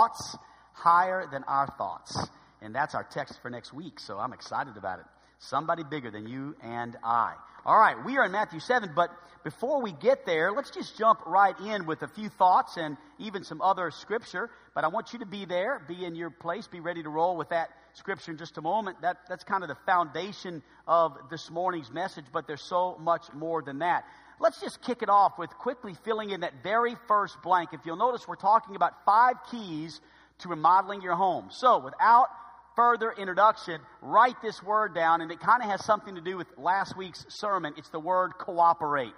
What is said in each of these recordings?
thoughts higher than our thoughts. And that's our text for next week, so I'm excited about it. Somebody bigger than you and I. All right, we are in Matthew 7, but before we get there, let's just jump right in with a few thoughts and even some other scripture. But I want you to be there, be in your place, be ready to roll with that scripture in just a moment. That, that's kind of the foundation of this morning's message, but there's so much more than that. Let's just kick it off with quickly filling in that very first blank. If you'll notice, we're talking about five keys to remodeling your home. So, without further introduction, write this word down, and it kind of has something to do with last week's sermon. It's the word cooperate.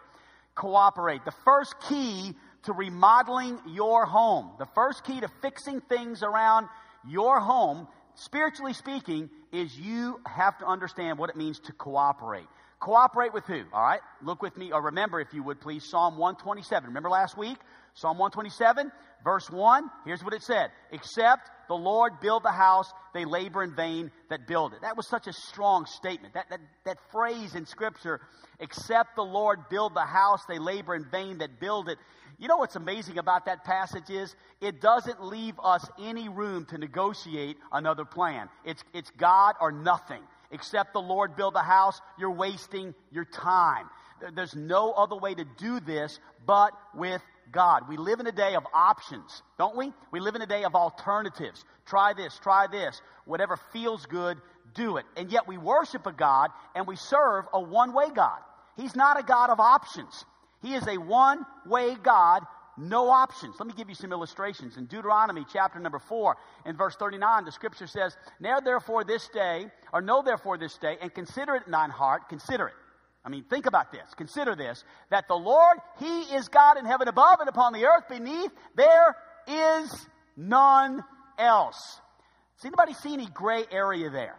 Cooperate. The first key to remodeling your home, the first key to fixing things around your home, spiritually speaking, is you have to understand what it means to cooperate. Cooperate with who? All right? Look with me, or remember, if you would please, Psalm 127. Remember last week? Psalm 127, verse 1. Here's what it said Except the Lord build the house, they labor in vain that build it. That was such a strong statement. That, that, that phrase in Scripture, except the Lord build the house, they labor in vain that build it. You know what's amazing about that passage is it doesn't leave us any room to negotiate another plan. It's, it's God or nothing. Except the Lord build the house, you're wasting your time. There's no other way to do this but with God. We live in a day of options, don't we? We live in a day of alternatives. Try this, try this. Whatever feels good, do it. And yet we worship a God and we serve a one way God. He's not a God of options. He is a one way God, no options. Let me give you some illustrations. In Deuteronomy chapter number 4, in verse 39, the scripture says, Now therefore this day, or know therefore this day, and consider it in thine heart, consider it. I mean, think about this. Consider this that the Lord, He is God in heaven above and upon the earth beneath. There is none else. Does anybody see any gray area there?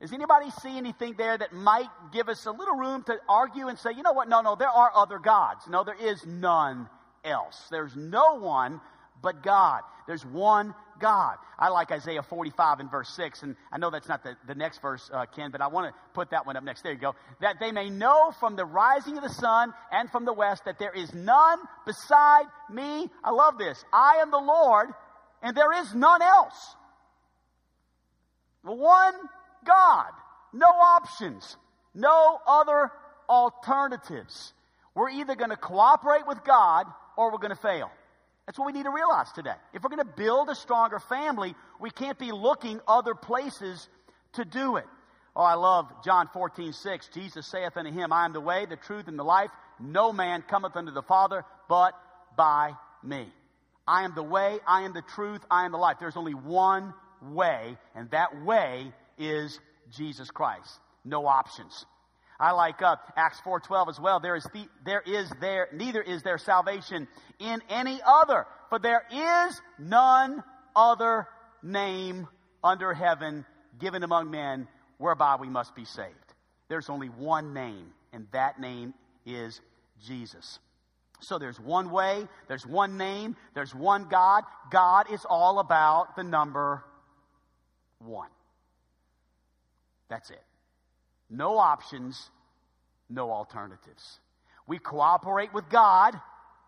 Does anybody see anything there that might give us a little room to argue and say, you know what? No, no, there are other gods. No, there is none else. There's no one but God. There's one God. I like Isaiah 45 and verse 6, and I know that's not the, the next verse, uh, Ken, but I want to put that one up next. There you go. That they may know from the rising of the sun and from the west that there is none beside me. I love this. I am the Lord, and there is none else. The one God. No options. No other alternatives. We're either going to cooperate with God or we're going to fail. That's what we need to realize today. If we're going to build a stronger family, we can't be looking other places to do it. Oh, I love John 14, 6. Jesus saith unto him, I am the way, the truth, and the life. No man cometh unto the Father but by me. I am the way, I am the truth, I am the life. There's only one way, and that way is Jesus Christ. No options. I like uh, Acts 4:12 as well. There is the, there is there neither is there salvation in any other, for there is none other name under heaven given among men whereby we must be saved. There's only one name, and that name is Jesus. So there's one way, there's one name, there's one God. God is all about the number one. That's it. No options, no alternatives. We cooperate with God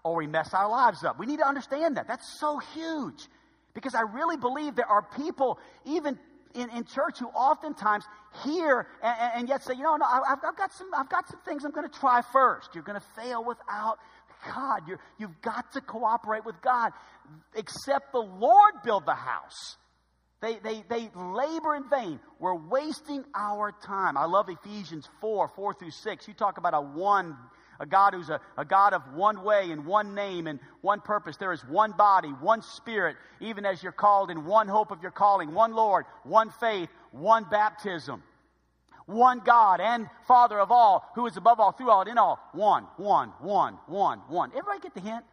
or we mess our lives up. We need to understand that. That's so huge. Because I really believe there are people, even in, in church, who oftentimes hear and, and yet say, you know, no, I've, I've, got some, I've got some things I'm going to try first. You're going to fail without God. You're you've got to cooperate with God. Except the Lord build the house. They, they, they labor in vain. We're wasting our time. I love Ephesians 4, 4 through 6. You talk about a one, a God who's a, a God of one way and one name and one purpose. There is one body, one spirit, even as you're called in one hope of your calling, one Lord, one faith, one baptism. One God and Father of all, who is above all, through all, and in all. One, one, one, one, one. Everybody get the hint?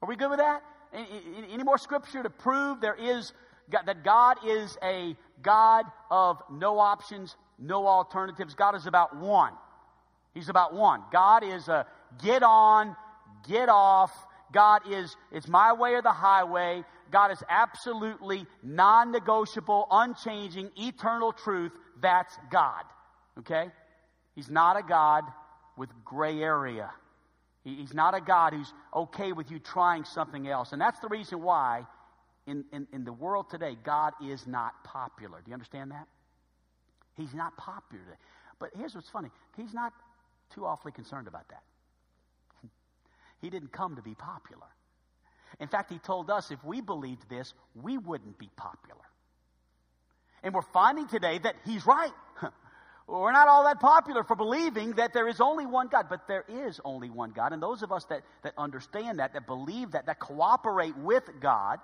Are we good with that? Any, any more scripture to prove there is that God is a God of no options, no alternatives. God is about one. He's about one. God is a get on, get off. God is, it's my way or the highway. God is absolutely non negotiable, unchanging, eternal truth. That's God. Okay? He's not a God with gray area. He's not a God who's okay with you trying something else. And that's the reason why in, in, in the world today, God is not popular. Do you understand that? He's not popular. But here's what's funny He's not too awfully concerned about that. he didn't come to be popular. In fact, He told us if we believed this, we wouldn't be popular. And we're finding today that He's right. We're not all that popular for believing that there is only one God, but there is only one God. And those of us that, that understand that, that believe that, that cooperate with God,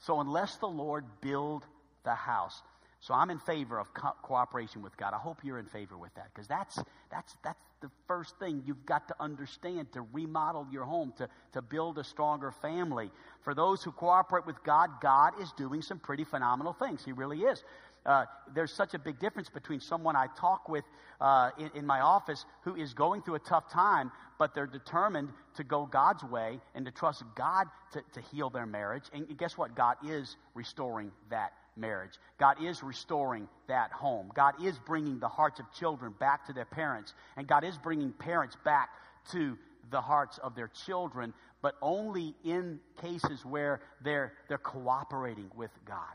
so unless the Lord build the house, so I'm in favor of co- cooperation with God. I hope you're in favor with that because that's, that's, that's the first thing you've got to understand to remodel your home, to, to build a stronger family. For those who cooperate with God, God is doing some pretty phenomenal things. He really is. Uh, there's such a big difference between someone I talk with uh, in, in, my office who is going through a tough time, but they're determined to go God's way and to trust God to, to heal their marriage. And guess what? God is restoring that marriage. God is restoring that home. God is bringing the hearts of children back to their parents. And God is bringing parents back to the hearts of their children, but only in cases where they're, they're cooperating with God.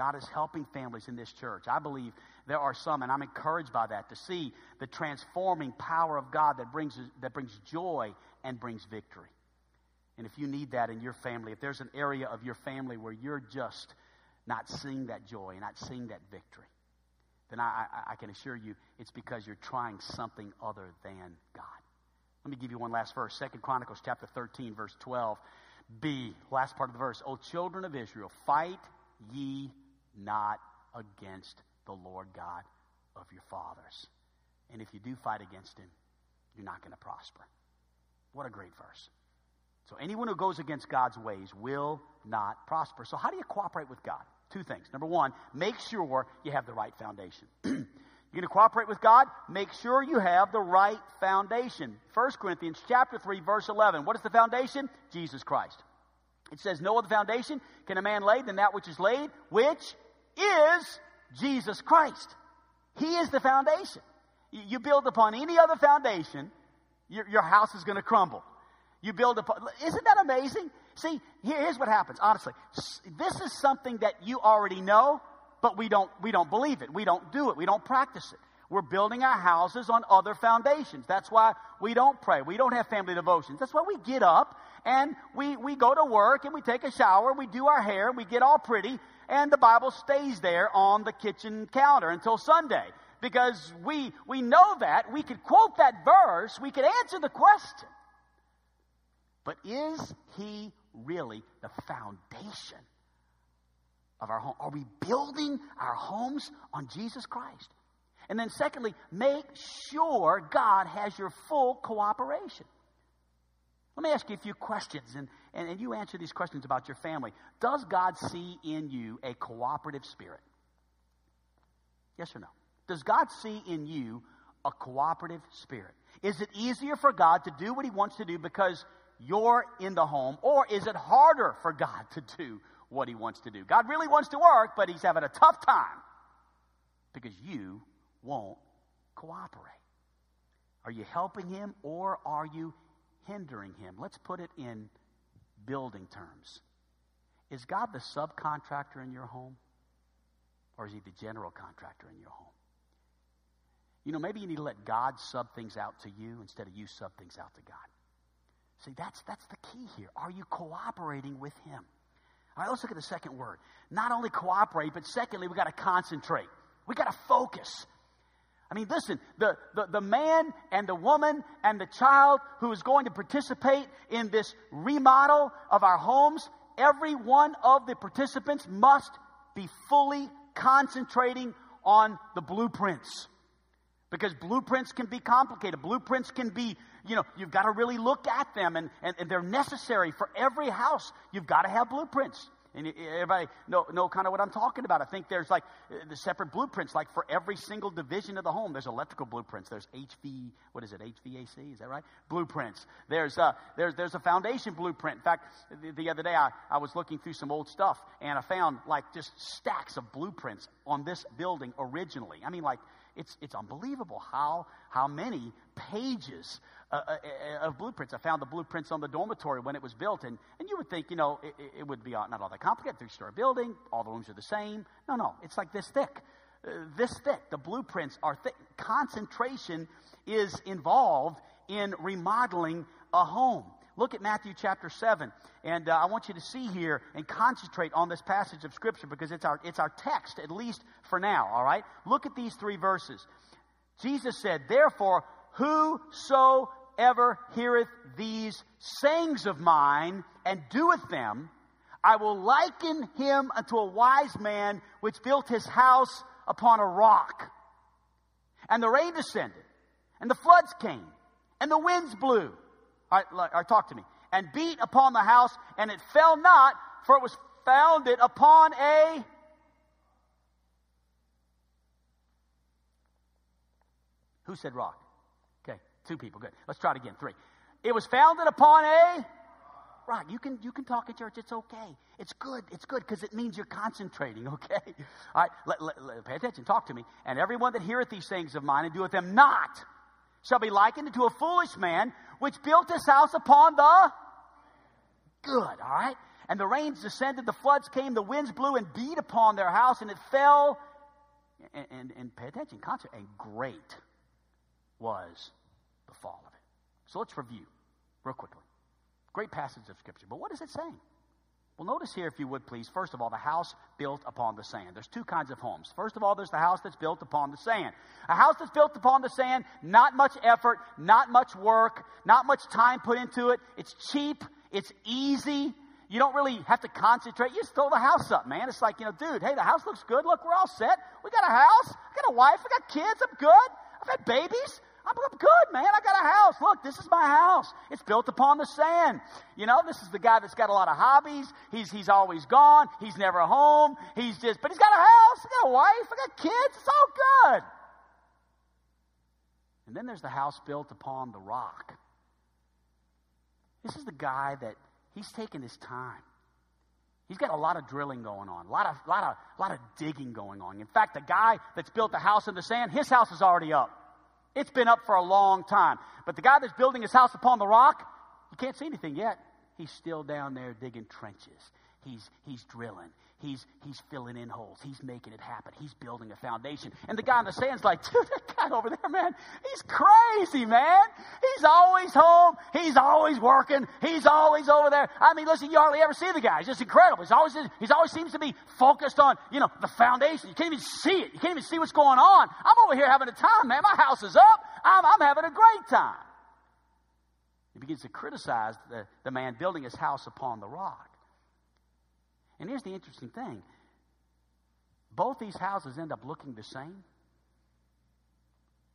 God is helping families in this church. I believe there are some, and I'm encouraged by that, to see the transforming power of God that brings, that brings joy and brings victory. And if you need that in your family, if there's an area of your family where you're just not seeing that joy not seeing that victory, then I, I, I can assure you it's because you're trying something other than God. Let me give you one last verse. Second Chronicles chapter 13, verse 12. B, last part of the verse. O children of Israel, fight ye not against the Lord God of your fathers. And if you do fight against him, you're not going to prosper. What a great verse. So anyone who goes against God's ways will not prosper. So how do you cooperate with God? Two things. Number one, make sure you have the right foundation. You're going to cooperate with God? Make sure you have the right foundation. 1 Corinthians chapter 3 verse 11. What is the foundation? Jesus Christ. It says, No other foundation can a man lay than that which is laid, which is Jesus Christ. He is the foundation. You build upon any other foundation, your, your house is going to crumble. You build upon, isn't that amazing? See, here's what happens, honestly. This is something that you already know, but we don't, we don't believe it. We don't do it. We don't practice it. We're building our houses on other foundations. That's why we don't pray. We don't have family devotions. That's why we get up and we, we go to work and we take a shower, we do our hair, and we get all pretty, and the Bible stays there on the kitchen counter until Sunday. Because we, we know that, we could quote that verse, we could answer the question. But is he really the foundation of our home? Are we building our homes on Jesus Christ? And then, secondly, make sure God has your full cooperation. Let me ask you a few questions, and, and, and you answer these questions about your family. Does God see in you a cooperative spirit? Yes or no? Does God see in you a cooperative spirit? Is it easier for God to do what He wants to do because you're in the home, or is it harder for God to do what He wants to do? God really wants to work, but He's having a tough time because you won't cooperate. Are you helping him or are you hindering him? Let's put it in building terms. Is God the subcontractor in your home? Or is he the general contractor in your home? You know, maybe you need to let God sub things out to you instead of you sub things out to God. See, that's, that's the key here. Are you cooperating with him? All right, let's look at the second word. Not only cooperate, but secondly, we got to concentrate. We got to focus. I mean, listen, the, the, the, man and the woman and the child who is going to participate in this remodel of our homes, every one of the participants must be fully concentrating on the blueprints. Because blueprints can be complicated. Blueprints can be, you know, you've got to really look at them and, and, and they're necessary for every house. You've got to have blueprints. And everybody know, know kind of what I'm talking about. I think there's like uh, the separate blueprints, like for every single division of the home. There's electrical blueprints. There's HV, what is it, HVAC? Is that right? Blueprints. There's, uh, there's, there's a foundation blueprint. In fact, the, the other day I, I was looking through some old stuff and I found like just stacks of blueprints on this building originally. I mean, like, It's, it's unbelievable how, how many pages uh, uh, uh, of blueprints. I found the blueprints on the dormitory when it was built, and, and you would think, you know, it, it would be not all that complicated. Three story building, all the rooms are the same. No, no, it's like this thick. Uh, this thick. The blueprints are thick. Concentration is involved in remodeling a home. Look at Matthew chapter 7. And uh, I want you to see here and concentrate on this passage of Scripture because it's our, it's our text, at least for now, all right? Look at these three verses. Jesus said, Therefore, whosoever heareth these sayings of mine and doeth them, I will liken him unto a wise man which built his house upon a rock. And the rain descended, and the floods came, and the winds blew all right, all right, talk to me. And beat upon the house, and it fell not, for it was founded upon a. Who said rock? Two people. Good. Let's try it again. Three. It was founded upon a rock. You can you can talk at church. It's okay. It's good. It's good because it means you're concentrating. Okay. All right. Let, let, let, pay attention. Talk to me. And everyone that heareth these things of mine and doeth them not shall be likened to a foolish man which built his house upon the good, all right? And the rains descended, the floods came, the winds blew and beat upon their house, and it fell. And, and, and pay attention, concert, and great was the fall of it. So let's review real quickly. Great passage of Scripture. But what is it saying? Well, notice here, if you would please, first of all, the house built upon the sand. There's two kinds of homes. First of all, there's the house that's built upon the sand. A house that's built upon the sand, not much effort, not much work, not much time put into it. It's cheap, it's easy. You don't really have to concentrate. You just throw the house up, man. It's like, you know, dude, hey, the house looks good. Look, we're all set. We got a house. I got a wife. I got kids. I'm good. I've had babies. I'm, I'm good, man. I got a house. Look, this is my house. It's built upon the sand. You know, this is the guy that's got a lot of hobbies. He's, he's always gone. He's never home. He's just, but he's got a house. I got a wife. I got kids. It's all good. And then there's the house built upon the rock. This is the guy that he's taking his time. He's got a lot of drilling going on, a lot of, lot of, lot of digging going on. In fact, the guy that's built the house in the sand, his house is already up. It's been up for a long time. But the guy that's building his house upon the rock, you can't see anything yet. He's still down there digging trenches. He's, he's drilling. He's, he's filling in holes. He's making it happen. He's building a foundation. And the guy in the sand's like, dude, that guy over there, man, he's crazy, man. He's always home. He's always working. He's always over there. I mean, listen, you hardly ever see the guy. He's just incredible. He's always, he's always seems to be focused on, you know, the foundation. You can't even see it. You can't even see what's going on. I'm over here having a time, man. My house is up. I'm, I'm having a great time. He begins to criticize the, the man building his house upon the rock. And here's the interesting thing both these houses end up looking the same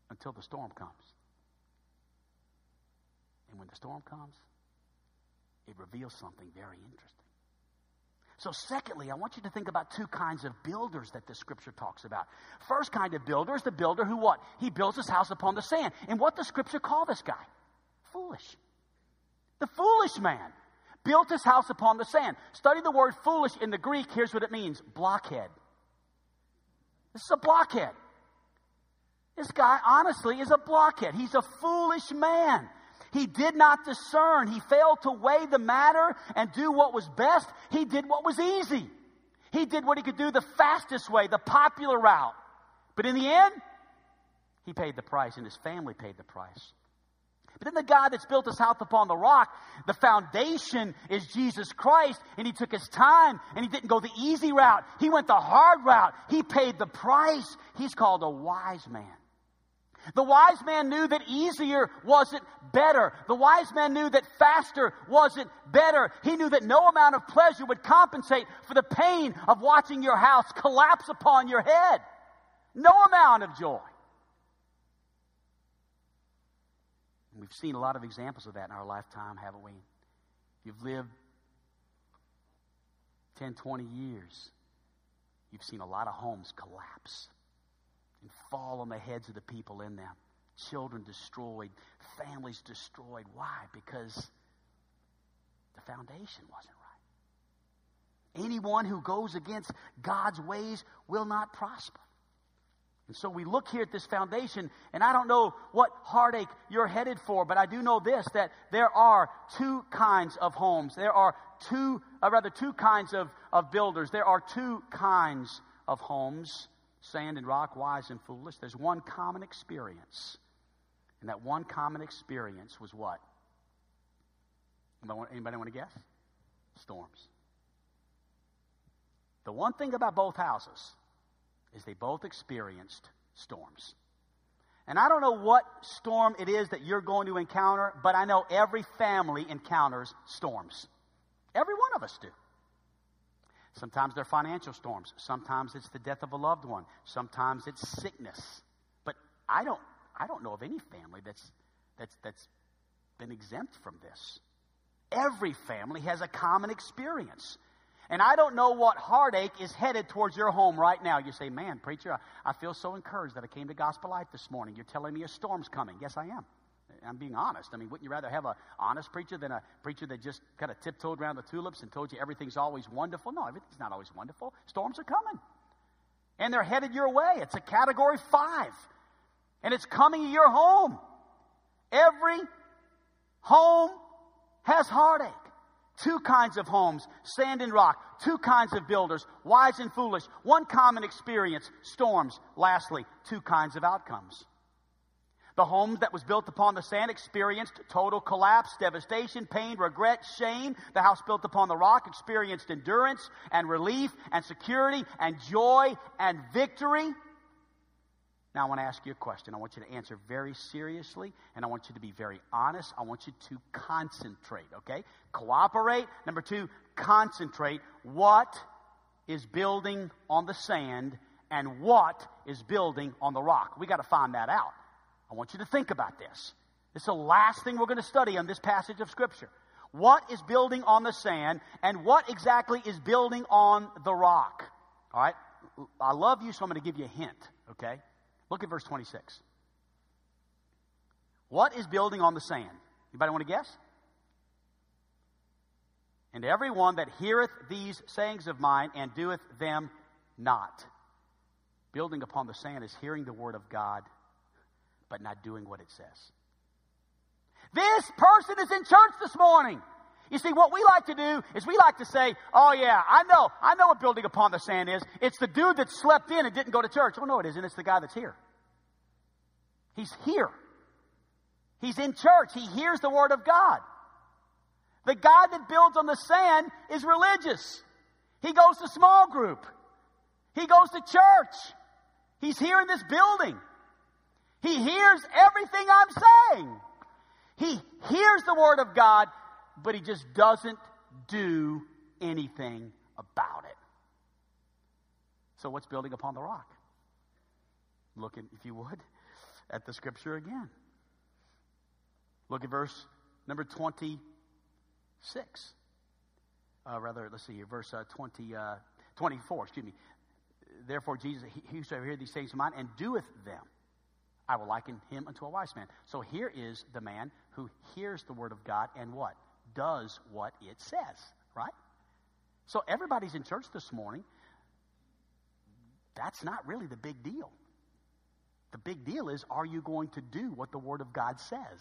until the storm comes. And when the storm comes, it reveals something very interesting. So, secondly, I want you to think about two kinds of builders that the scripture talks about. First kind of builder is the builder who what? He builds his house upon the sand. And what does scripture call this guy? Foolish. The foolish man built his house upon the sand. Study the word foolish in the Greek. Here's what it means blockhead. This is a blockhead. This guy, honestly, is a blockhead. He's a foolish man. He did not discern. He failed to weigh the matter and do what was best. He did what was easy. He did what he could do the fastest way, the popular route. But in the end, he paid the price, and his family paid the price. But then the guy that's built his house upon the rock, the foundation is Jesus Christ, and he took his time and he didn't go the easy route. He went the hard route. He paid the price. He's called a wise man. The wise man knew that easier wasn't better. The wise man knew that faster wasn't better. He knew that no amount of pleasure would compensate for the pain of watching your house collapse upon your head. No amount of joy. And we've seen a lot of examples of that in our lifetime, haven't we? You've lived 10, 20 years, you've seen a lot of homes collapse and fall on the heads of the people in them. Children destroyed, families destroyed. Why? Because the foundation wasn't right. Anyone who goes against God's ways will not prosper. And so we look here at this foundation, and I don't know what heartache you're headed for, but I do know this that there are two kinds of homes. There are two, or uh, rather, two kinds of, of builders. There are two kinds of homes sand and rock, wise and foolish. There's one common experience. And that one common experience was what? Anybody want, anybody want to guess? Storms. The one thing about both houses is they both experienced storms. And I don't know what storm it is that you're going to encounter, but I know every family encounters storms. Every one of us do. Sometimes they're financial storms. Sometimes it's the death of a loved one. Sometimes it's sickness. But I don't, I don't know of any family that's, that's, that's been exempt from this. Every family has a common experience. And I don't know what heartache is headed towards your home right now. You say, man, preacher, I, I feel so encouraged that I came to Gospel Light this morning. You're telling me a storm's coming. Yes, I am. I'm being honest. I mean, wouldn't you rather have an honest preacher than a preacher that just kind of tiptoed around the tulips and told you everything's always wonderful? No, everything's not always wonderful. Storms are coming. And they're headed your way. It's a category five. And it's coming to your home. Every home has heartache. Two kinds of homes, sand and rock. Two kinds of builders, wise and foolish. One common experience, storms. Lastly, two kinds of outcomes. The home that was built upon the sand experienced total collapse, devastation, pain, regret, shame. The house built upon the rock experienced endurance and relief and security and joy and victory. Now, I want to ask you a question. I want you to answer very seriously, and I want you to be very honest. I want you to concentrate, okay? Cooperate. Number two, concentrate. What is building on the sand and what is building on the rock? We got to find that out. I want you to think about this. This is the last thing we're going to study on this passage of Scripture. What is building on the sand, and what exactly is building on the rock? All right? I love you, so I'm going to give you a hint, okay? Look at verse 26. What is building on the sand? Anybody want to guess? And everyone that heareth these sayings of mine and doeth them not. Building upon the sand is hearing the word of God but not doing what it says. This person is in church this morning. You see, what we like to do is we like to say, oh yeah, I know, I know what building upon the sand is. It's the dude that slept in and didn't go to church. Oh no, it isn't. It's the guy that's here. He's here. He's in church. He hears the word of God. The guy that builds on the sand is religious. He goes to small group. He goes to church. He's here in this building. He hears everything I'm saying. He hears the Word of God, but he just doesn't do anything about it. So, what's building upon the rock? Look, if you would, at the scripture again. Look at verse number 26. Uh, rather, let's see here, verse uh, 20, uh, 24, excuse me. Therefore, Jesus, he, shall hear these things of mine and doeth them. I will liken him unto a wise man. So here is the man who hears the word of God and what? Does what it says, right? So everybody's in church this morning. That's not really the big deal. The big deal is are you going to do what the word of God says?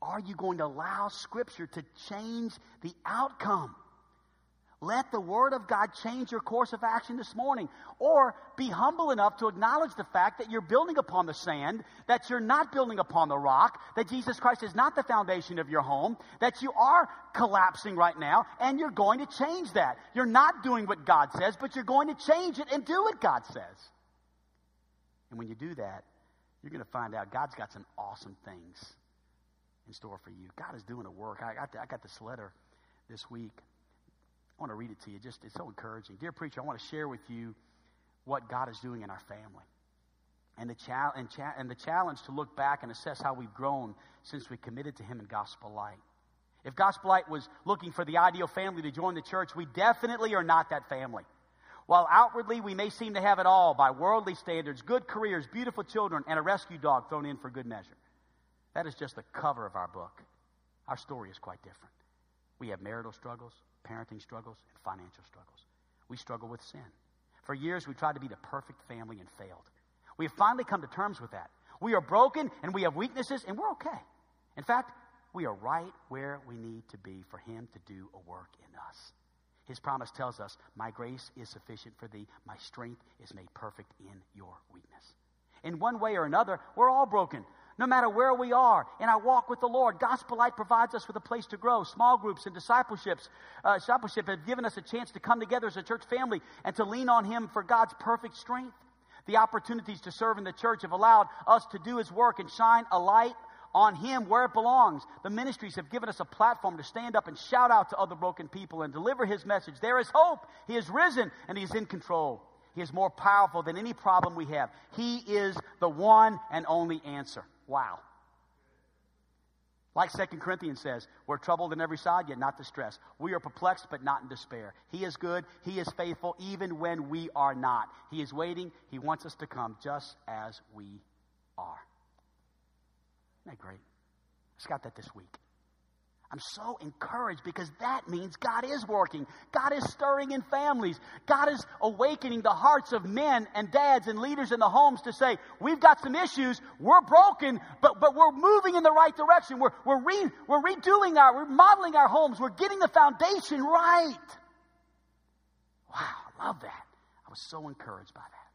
Are you going to allow scripture to change the outcome? Let the Word of God change your course of action this morning. Or be humble enough to acknowledge the fact that you're building upon the sand, that you're not building upon the rock, that Jesus Christ is not the foundation of your home, that you are collapsing right now, and you're going to change that. You're not doing what God says, but you're going to change it and do what God says. And when you do that, you're going to find out God's got some awesome things in store for you. God is doing a work. I got, the, I got this letter this week I want to read it to you. Just it's so encouraging. Dear preacher, I want to share with you what God is doing in our family. And the, cha- and, cha- and the challenge to look back and assess how we've grown since we committed to Him in Gospel Light. If Gospel Light was looking for the ideal family to join the church, we definitely are not that family. While outwardly we may seem to have it all by worldly standards, good careers, beautiful children, and a rescue dog thrown in for good measure. That is just the cover of our book. Our story is quite different. We have marital struggles, parenting struggles, and financial struggles. We struggle with sin. For years, we tried to be the perfect family and failed. We have finally come to terms with that. We are broken and we have weaknesses and we're okay. In fact, we are right where we need to be for Him to do a work in us. His promise tells us, My grace is sufficient for thee, my strength is made perfect in your weakness. In one way or another, we're all broken. No matter where we are in our walk with the Lord, Gospel Light provides us with a place to grow. Small groups and discipleships, uh, discipleship have given us a chance to come together as a church family and to lean on Him for God's perfect strength. The opportunities to serve in the church have allowed us to do His work and shine a light on Him where it belongs. The ministries have given us a platform to stand up and shout out to other broken people and deliver His message. There is hope. He is risen and He is in control. He is more powerful than any problem we have. He is the one and only answer. Wow. Like 2 Corinthians says, we're troubled in every side, yet not distressed. We are perplexed, but not in despair. He is good. He is faithful, even when we are not. He is waiting. He wants us to come just as we are. Isn't that great? I got that this week. I'm so encouraged because that means God is working. God is stirring in families. God is awakening the hearts of men and dads and leaders in the homes to say, we've got some issues. We're broken, but, but we're moving in the right direction. We're, we're, re, we're redoing our, we're modeling our homes. We're getting the foundation right. Wow, I love that. I was so encouraged by that.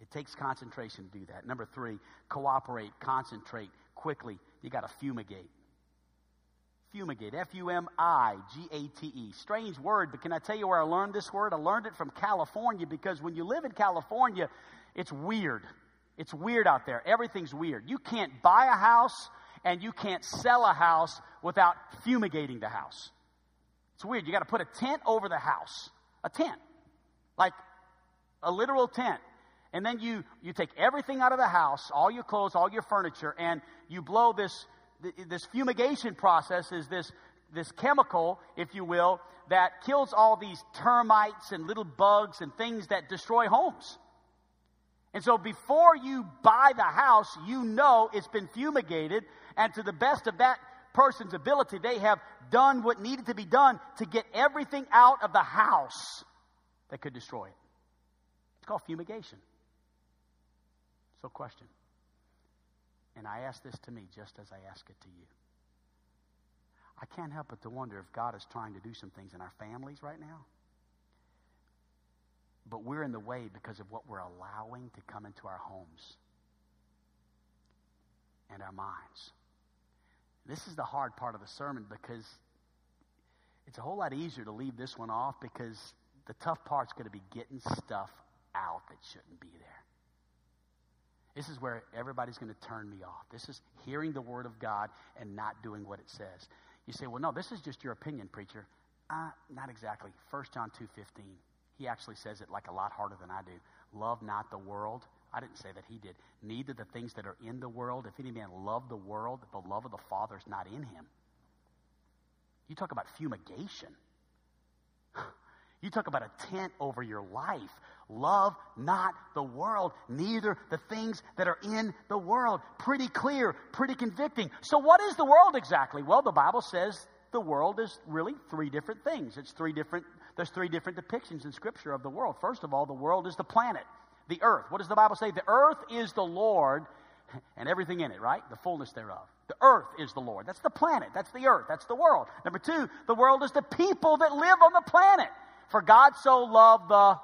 It takes concentration to do that. Number three, cooperate, concentrate quickly. You got to fumigate. Fumigate. F U M I G A T E. Strange word, but can I tell you where I learned this word? I learned it from California because when you live in California, it's weird. It's weird out there. Everything's weird. You can't buy a house and you can't sell a house without fumigating the house. It's weird. You got to put a tent over the house. A tent. Like a literal tent. And then you, you take everything out of the house, all your clothes, all your furniture, and you blow this, this fumigation process is this, this chemical, if you will, that kills all these termites and little bugs and things that destroy homes. And so before you buy the house, you know it's been fumigated, and to the best of that person's ability, they have done what needed to be done to get everything out of the house that could destroy it. It's called fumigation. So, question. And I ask this to me just as I ask it to you. I can't help but to wonder if God is trying to do some things in our families right now. But we're in the way because of what we're allowing to come into our homes and our minds. This is the hard part of the sermon because it's a whole lot easier to leave this one off because the tough part's going to be getting stuff out that shouldn't be there. This is where everybody's going to turn me off. This is hearing the word of God and not doing what it says. You say, well, no, this is just your opinion, preacher. Uh, not exactly. 1 John 2.15. He actually says it like a lot harder than I do. Love not the world. I didn't say that he did. Neither the things that are in the world. If any man love the world, the love of the Father is not in him. You talk about fumigation. You talk about a tent over your life. Love not the world, neither the things that are in the world. Pretty clear, pretty convicting. So, what is the world exactly? Well, the Bible says the world is really three different things. It's three different, there's three different depictions in Scripture of the world. First of all, the world is the planet, the earth. What does the Bible say? The earth is the Lord and everything in it, right? The fullness thereof. The earth is the Lord. That's the planet. That's the earth. That's the world. Number two, the world is the people that live on the planet. For God so loved the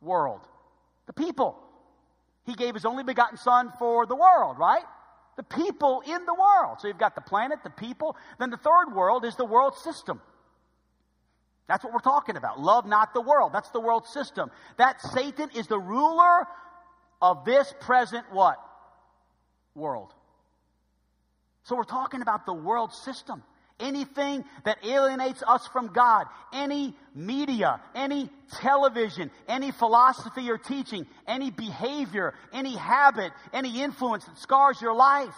world, the people. He gave his only begotten Son for the world, right? The people in the world. So you've got the planet, the people. Then the third world is the world system. That's what we're talking about. Love not the world. That's the world system. That Satan is the ruler of this present what? World. So we're talking about the world system anything that alienates us from God, any media, any television, any philosophy or teaching, any behavior, any habit, any influence that scars your life.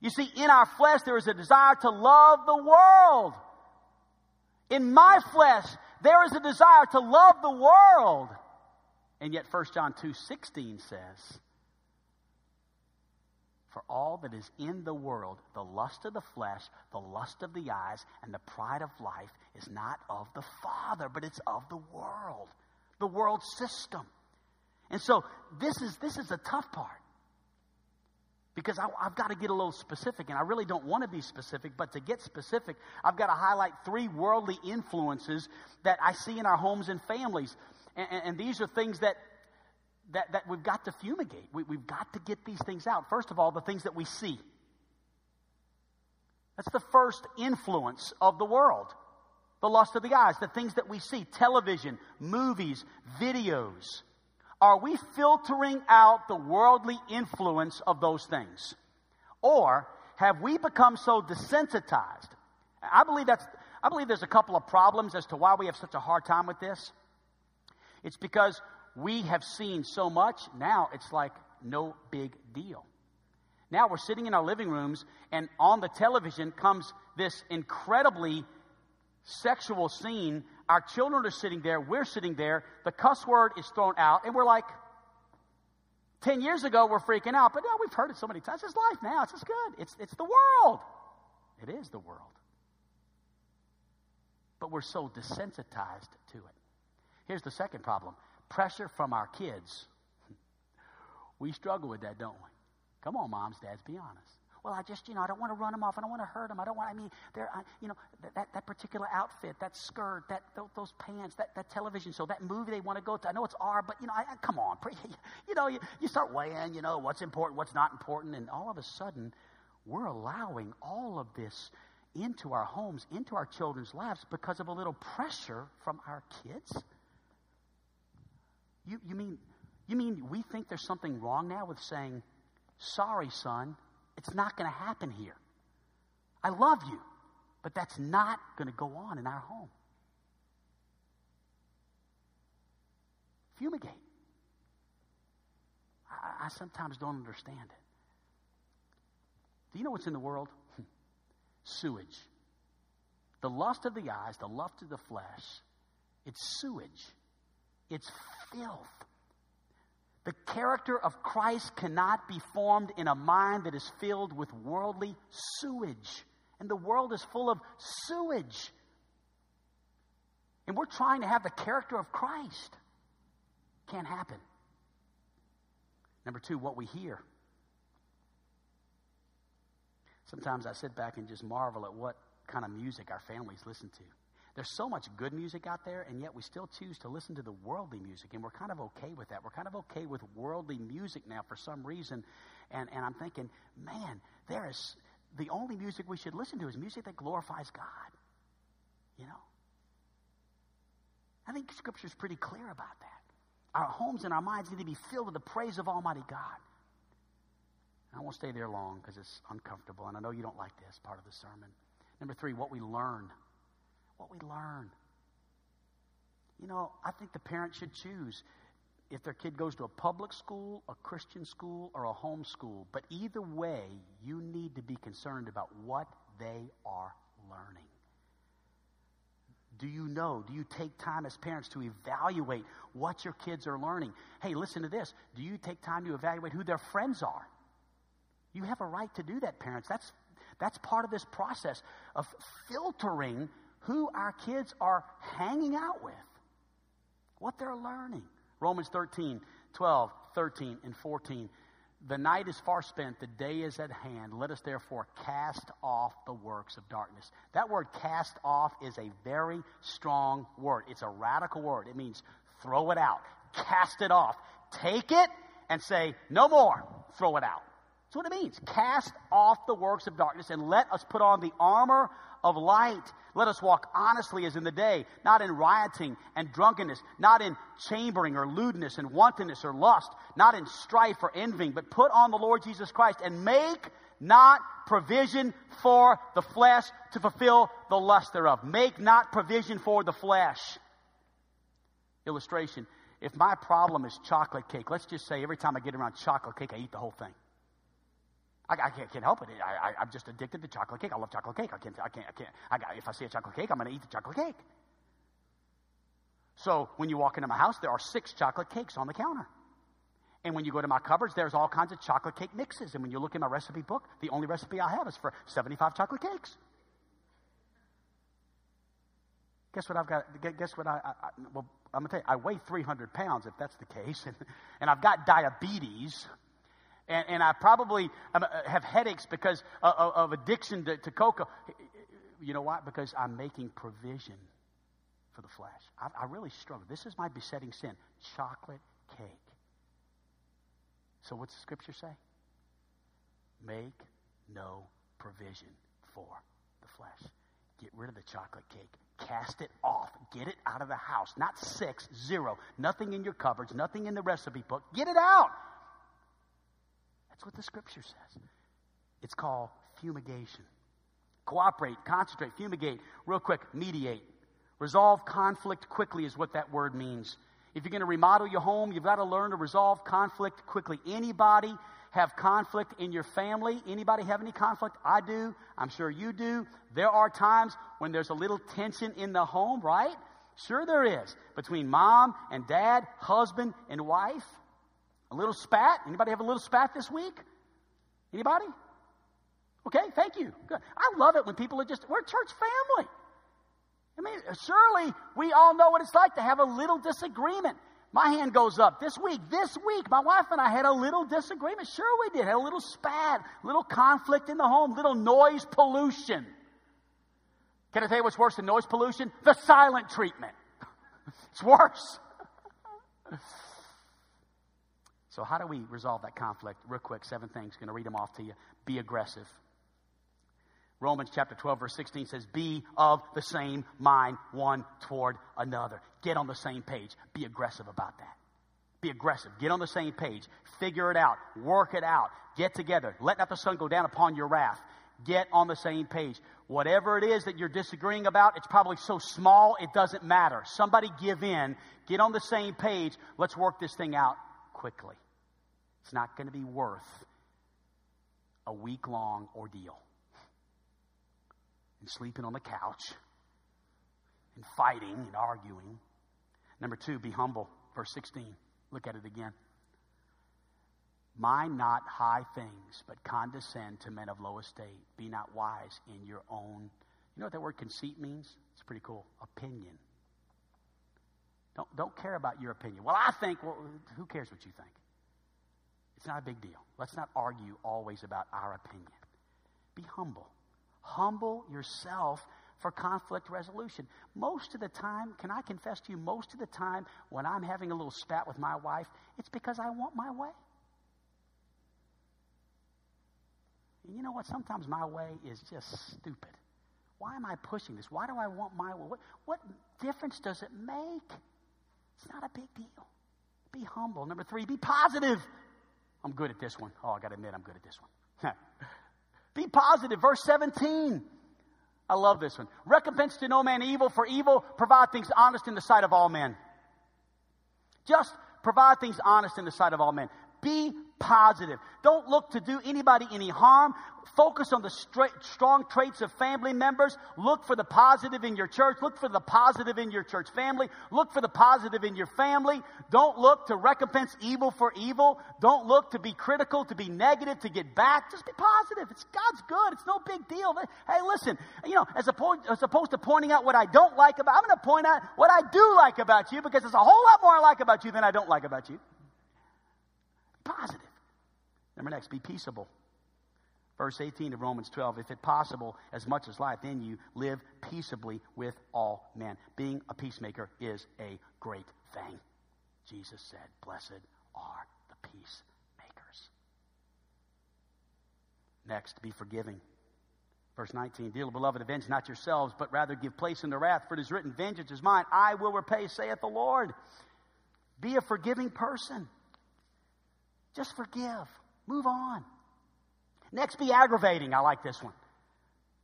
You see, in our flesh, there is a desire to love the world. In my flesh, there is a desire to love the world. And yet 1 John 2:16 says, for all that is in the world, the lust of the flesh, the lust of the eyes, and the pride of life is not of the Father, but it's of the world, the world system. And so this is this is a tough part. Because I, I've got to get a little specific, and I really don't want to be specific, but to get specific, I've got to highlight three worldly influences that I see in our homes and families. And, and, and these are things that, that, that we've got to fumigate. We, we've got to get these things out. First of all, the things that we see. That's the first influence of the world. The lust of the eyes, the things that we see, television, movies, videos. Are we filtering out the worldly influence of those things? Or have we become so desensitized? I believe that's I believe there's a couple of problems as to why we have such a hard time with this. It's because we have seen so much, now it's like no big deal. Now we're sitting in our living rooms, and on the television comes this incredibly sexual scene our children are sitting there, we're sitting there, the cuss word is thrown out, and we're like, 10 years ago, we're freaking out, but now we've heard it so many times. It's life now. It's just good. It's, it's the world. It is the world. But we're so desensitized to it. Here's the second problem pressure from our kids. We struggle with that, don't we? Come on, moms, dads, be honest well, I just, you know, I don't want to run them off. I don't want to hurt them. I don't want, I mean, they're, I, you know, that, that particular outfit, that skirt, that, those pants, that, that television show, that movie they want to go to. I know it's R, but, you know, I, I, come on. You know, you, you start weighing, you know, what's important, what's not important. And all of a sudden, we're allowing all of this into our homes, into our children's lives because of a little pressure from our kids. You, you mean, you mean we think there's something wrong now with saying, sorry, son, it's not going to happen here. I love you, but that's not going to go on in our home. Fumigate. I, I sometimes don't understand it. Do you know what's in the world? Sewage. The lust of the eyes, the lust of the flesh, it's sewage. It's filth. The character of Christ cannot be formed in a mind that is filled with worldly sewage. And the world is full of sewage. And we're trying to have the character of Christ. Can't happen. Number two, what we hear. Sometimes I sit back and just marvel at what kind of music our families listen to. There's so much good music out there, and yet we still choose to listen to the worldly music, and we're kind of okay with that. We're kind of okay with worldly music now for some reason. And, and I'm thinking, man, there is the only music we should listen to is music that glorifies God. You know? I think Scripture's pretty clear about that. Our homes and our minds need to be filled with the praise of Almighty God. I won't stay there long because it's uncomfortable, and I know you don't like this part of the sermon. Number three, what we learn what we learn. You know, I think the parent should choose if their kid goes to a public school, a Christian school, or a home school. But either way, you need to be concerned about what they are learning. Do you know? Do you take time as parents to evaluate what your kids are learning? Hey, listen to this. Do you take time to evaluate who their friends are? You have a right to do that, parents. That's, that's part of this process of filtering who our kids are hanging out with, what they're learning. Romans 13, 12, 13, and 14. The night is far spent, the day is at hand. Let us therefore cast off the works of darkness. That word cast off is a very strong word. It's a radical word. It means throw it out, cast it off. Take it and say, no more, throw it out. That's what it means. Cast off the works of darkness and let us put on the armor of light. Let us walk honestly as in the day, not in rioting and drunkenness, not in chambering or lewdness and wantonness or lust, not in strife or envying, but put on the Lord Jesus Christ and make not provision for the flesh to fulfill the lust thereof. Make not provision for the flesh. Illustration. If my problem is chocolate cake, let's just say every time I get around chocolate cake, I eat the whole thing. I, I can't, can't, help it. I, am just addicted to chocolate cake. I love chocolate cake. I can't, I can't, I can't. I got, if I see a chocolate cake, I'm going to eat the chocolate cake. So when you walk into my house, there are six chocolate cakes on the counter. And when you go to my cupboards, there's all kinds of chocolate cake mixes. And when you look in my recipe book, the only recipe I have is for 75 chocolate cakes. Guess what I've got? Guess what I, I, I well, I'm going to tell you, I weigh 300 pounds if that's the case, and, and I've got diabetes, and, and I probably um, uh, have headaches because of, of addiction to, to cocoa. You know why? Because I'm making provision for the flesh. I, I really struggle. This is my besetting sin chocolate cake. So, what's the scripture say? Make no provision for the flesh. Get rid of the chocolate cake. Cast it off. Get it out of the house. Not six, zero. Nothing in your cupboards, nothing in the recipe book. Get it out. That's what the scripture says. It's called fumigation. Cooperate, concentrate, fumigate, real quick, mediate. Resolve conflict quickly is what that word means. If you're going to remodel your home, you've got to learn to resolve conflict quickly. Anybody have conflict in your family? Anybody have any conflict? I do. I'm sure you do. There are times when there's a little tension in the home, right? Sure there is. Between mom and dad, husband and wife. A little spat. Anybody have a little spat this week? Anybody? Okay, thank you. Good. I love it when people are just, we're church family. I mean, surely we all know what it's like to have a little disagreement. My hand goes up. This week, this week, my wife and I had a little disagreement. Sure, we did. Had a little spat, little conflict in the home, little noise pollution. Can I tell you what's worse than noise pollution? The silent treatment. it's worse. so, how do we resolve that conflict? Real quick, seven things. Going to read them off to you. Be aggressive. Romans chapter 12, verse 16 says, Be of the same mind one toward another. Get on the same page. Be aggressive about that. Be aggressive. Get on the same page. Figure it out. Work it out. Get together. Let not the sun go down upon your wrath. Get on the same page. Whatever it is that you're disagreeing about, it's probably so small it doesn't matter. Somebody give in. Get on the same page. Let's work this thing out quickly. It's not going to be worth a week long ordeal and sleeping on the couch and fighting and arguing. Number two, be humble. Verse 16. Look at it again. Mind not high things, but condescend to men of low estate. Be not wise in your own. You know what that word conceit means? It's pretty cool. Opinion. Don't, don't care about your opinion. Well, I think, well, who cares what you think? It's not a big deal. Let's not argue always about our opinion. Be humble. Humble yourself for conflict resolution. Most of the time, can I confess to you, most of the time when I'm having a little spat with my wife, it's because I want my way. And you know what? Sometimes my way is just stupid. Why am I pushing this? Why do I want my way? What, what difference does it make? It's not a big deal. Be humble. Number three, be positive. I'm good at this one. Oh, I got to admit, I'm good at this one. Be positive. Verse 17. I love this one. Recompense to no man evil for evil. Provide things honest in the sight of all men. Just provide things honest in the sight of all men. Be positive. Don't look to do anybody any harm. Focus on the straight, strong traits of family members. Look for the positive in your church. Look for the positive in your church family. Look for the positive in your family. Don't look to recompense evil for evil. Don't look to be critical, to be negative, to get back. Just be positive. It's God's good. It's no big deal. Hey, listen, you know, as opposed, as opposed to pointing out what I don't like about, I'm going to point out what I do like about you because there's a whole lot more I like about you than I don't like about you. Number next, be peaceable. Verse 18 of Romans 12, if it possible, as much as life in you, live peaceably with all men. Being a peacemaker is a great thing. Jesus said, Blessed are the peacemakers. Next, be forgiving. Verse 19, Dear beloved, avenge not yourselves, but rather give place in the wrath, for it is written, Vengeance is mine, I will repay, saith the Lord. Be a forgiving person. Just forgive. Move on. Next, be aggravating. I like this one.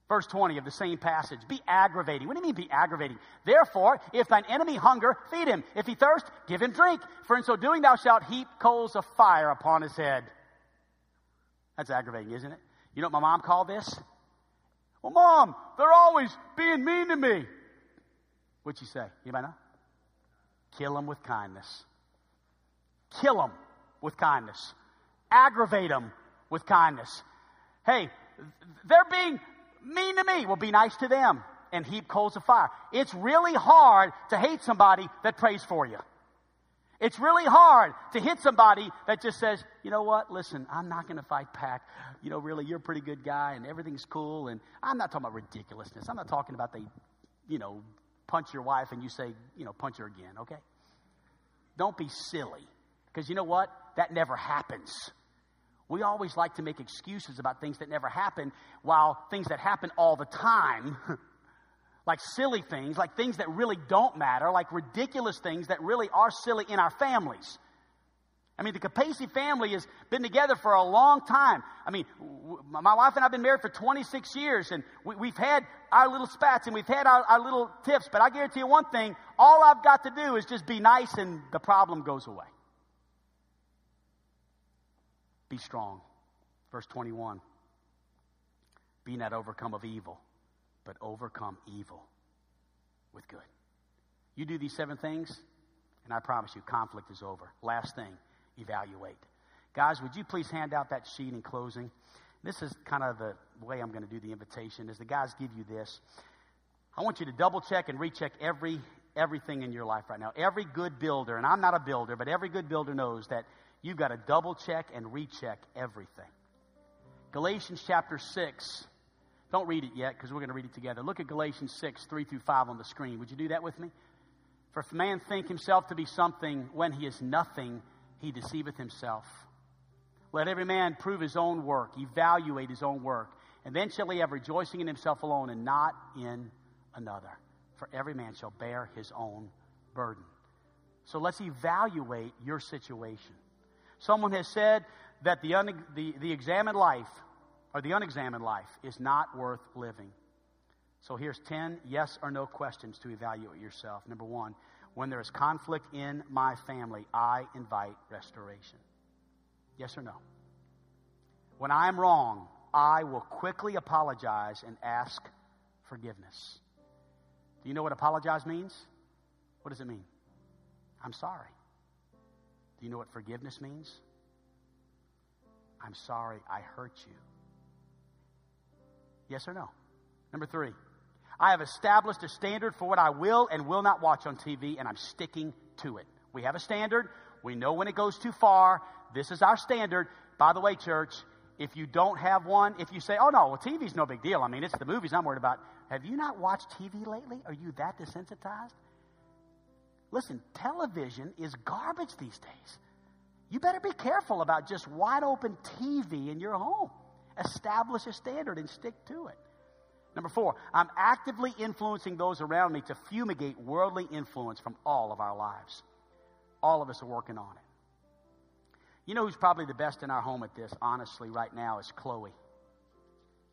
Verse 20 of the same passage. Be aggravating. What do you mean be aggravating? Therefore, if thine enemy hunger, feed him. If he thirst, give him drink. For in so doing thou shalt heap coals of fire upon his head. That's aggravating, isn't it? You know what my mom called this? Well, mom, they're always being mean to me. What'd she say? Might know? Kill them with kindness. Kill them with kindness aggravate them with kindness. Hey, they're being mean to me. Well, be nice to them. and heap coals of fire. It's really hard to hate somebody that prays for you. It's really hard to hit somebody that just says, you know what, listen, I'm not going to fight back. You know, really, you're a pretty good guy and everything's cool. And I'm not talking about ridiculousness. I'm not talking about they, you know, punch your wife and you say, you know, punch her again, okay? Don't be silly. Because you know what? That never happens. We always like to make excuses about things that never happen, while things that happen all the time, like silly things, like things that really don't matter, like ridiculous things that really are silly in our families. I mean, the Capacey family has been together for a long time. I mean, my wife and I have been married for 26 years, and we, have had our little spats and we've had our, our little tips, but I guarantee you one thing all I've got to do is just be nice, and the problem goes away. Be strong. Verse 21 Be not overcome of evil, but overcome evil with good. You do these seven things, and I promise you, conflict is over. Last thing, evaluate. Guys, would you please hand out that sheet in closing? This is kind of the way I'm going to do the invitation. is the guys give you this, I want you to double check and recheck every everything in your life right now. Every good builder, and I'm not a builder, but every good builder knows that You've got to double check and recheck everything. Galatians chapter 6. Don't read it yet because we're going to read it together. Look at Galatians 6, 3 through 5 on the screen. Would you do that with me? For if a man think himself to be something when he is nothing, he deceiveth himself. Let every man prove his own work, evaluate his own work, and then shall he have rejoicing in himself alone and not in another. For every man shall bear his own burden. So let's evaluate your situation. Someone has said that the, un, the, the examined life or the unexamined life is not worth living. So here's 10 yes or no questions to evaluate yourself. Number one, when there is conflict in my family, I invite restoration. Yes or no? When I'm wrong, I will quickly apologize and ask forgiveness. Do you know what apologize means? What does it mean? I'm sorry. You know what forgiveness means? I'm sorry I hurt you. Yes or no? Number three, I have established a standard for what I will and will not watch on TV, and I'm sticking to it. We have a standard. We know when it goes too far. This is our standard. By the way, church, if you don't have one, if you say, oh no, well, TV's no big deal. I mean, it's the movies I'm worried about. Have you not watched TV lately? Are you that desensitized? Listen, television is garbage these days. You better be careful about just wide open TV in your home. Establish a standard and stick to it. Number four, I'm actively influencing those around me to fumigate worldly influence from all of our lives. All of us are working on it. You know who's probably the best in our home at this, honestly, right now, is Chloe.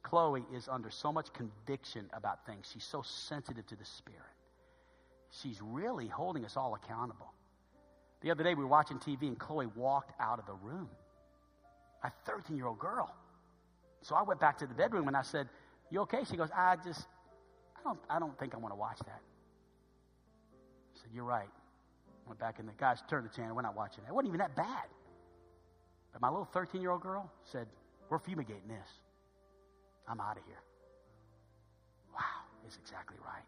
Chloe is under so much conviction about things. She's so sensitive to the Spirit she's really holding us all accountable. The other day we were watching TV and Chloe walked out of the room. A 13 year old girl. So I went back to the bedroom and I said, You okay? She goes, I just, I don't, I don't think I want to watch that. I said, You're right. Went back in the guys turned the channel. We're not watching that. It wasn't even that bad. But my little 13 year old girl said, We're fumigating this. I'm out of here. Wow, is exactly right.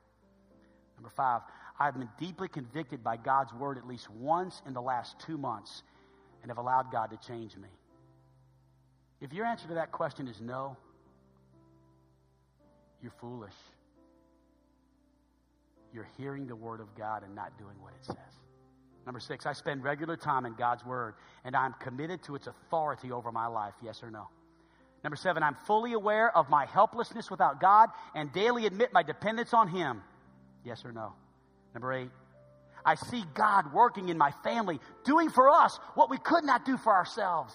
Number five, I've been deeply convicted by God's word at least once in the last two months and have allowed God to change me. If your answer to that question is no, you're foolish. You're hearing the word of God and not doing what it says. Number six, I spend regular time in God's word and I'm committed to its authority over my life. Yes or no? Number seven, I'm fully aware of my helplessness without God and daily admit my dependence on Him. Yes or no? Number eight, I see God working in my family, doing for us what we could not do for ourselves.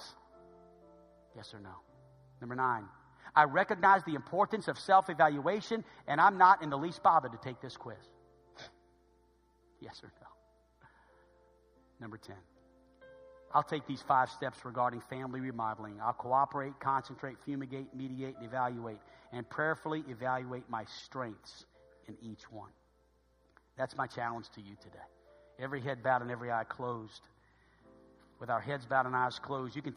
Yes or no? Number nine, I recognize the importance of self evaluation, and I'm not in the least bothered to take this quiz. yes or no? Number 10, I'll take these five steps regarding family remodeling. I'll cooperate, concentrate, fumigate, mediate, and evaluate, and prayerfully evaluate my strengths in each one. That's my challenge to you today. Every head bowed and every eye closed. With our heads bowed and eyes closed, you can.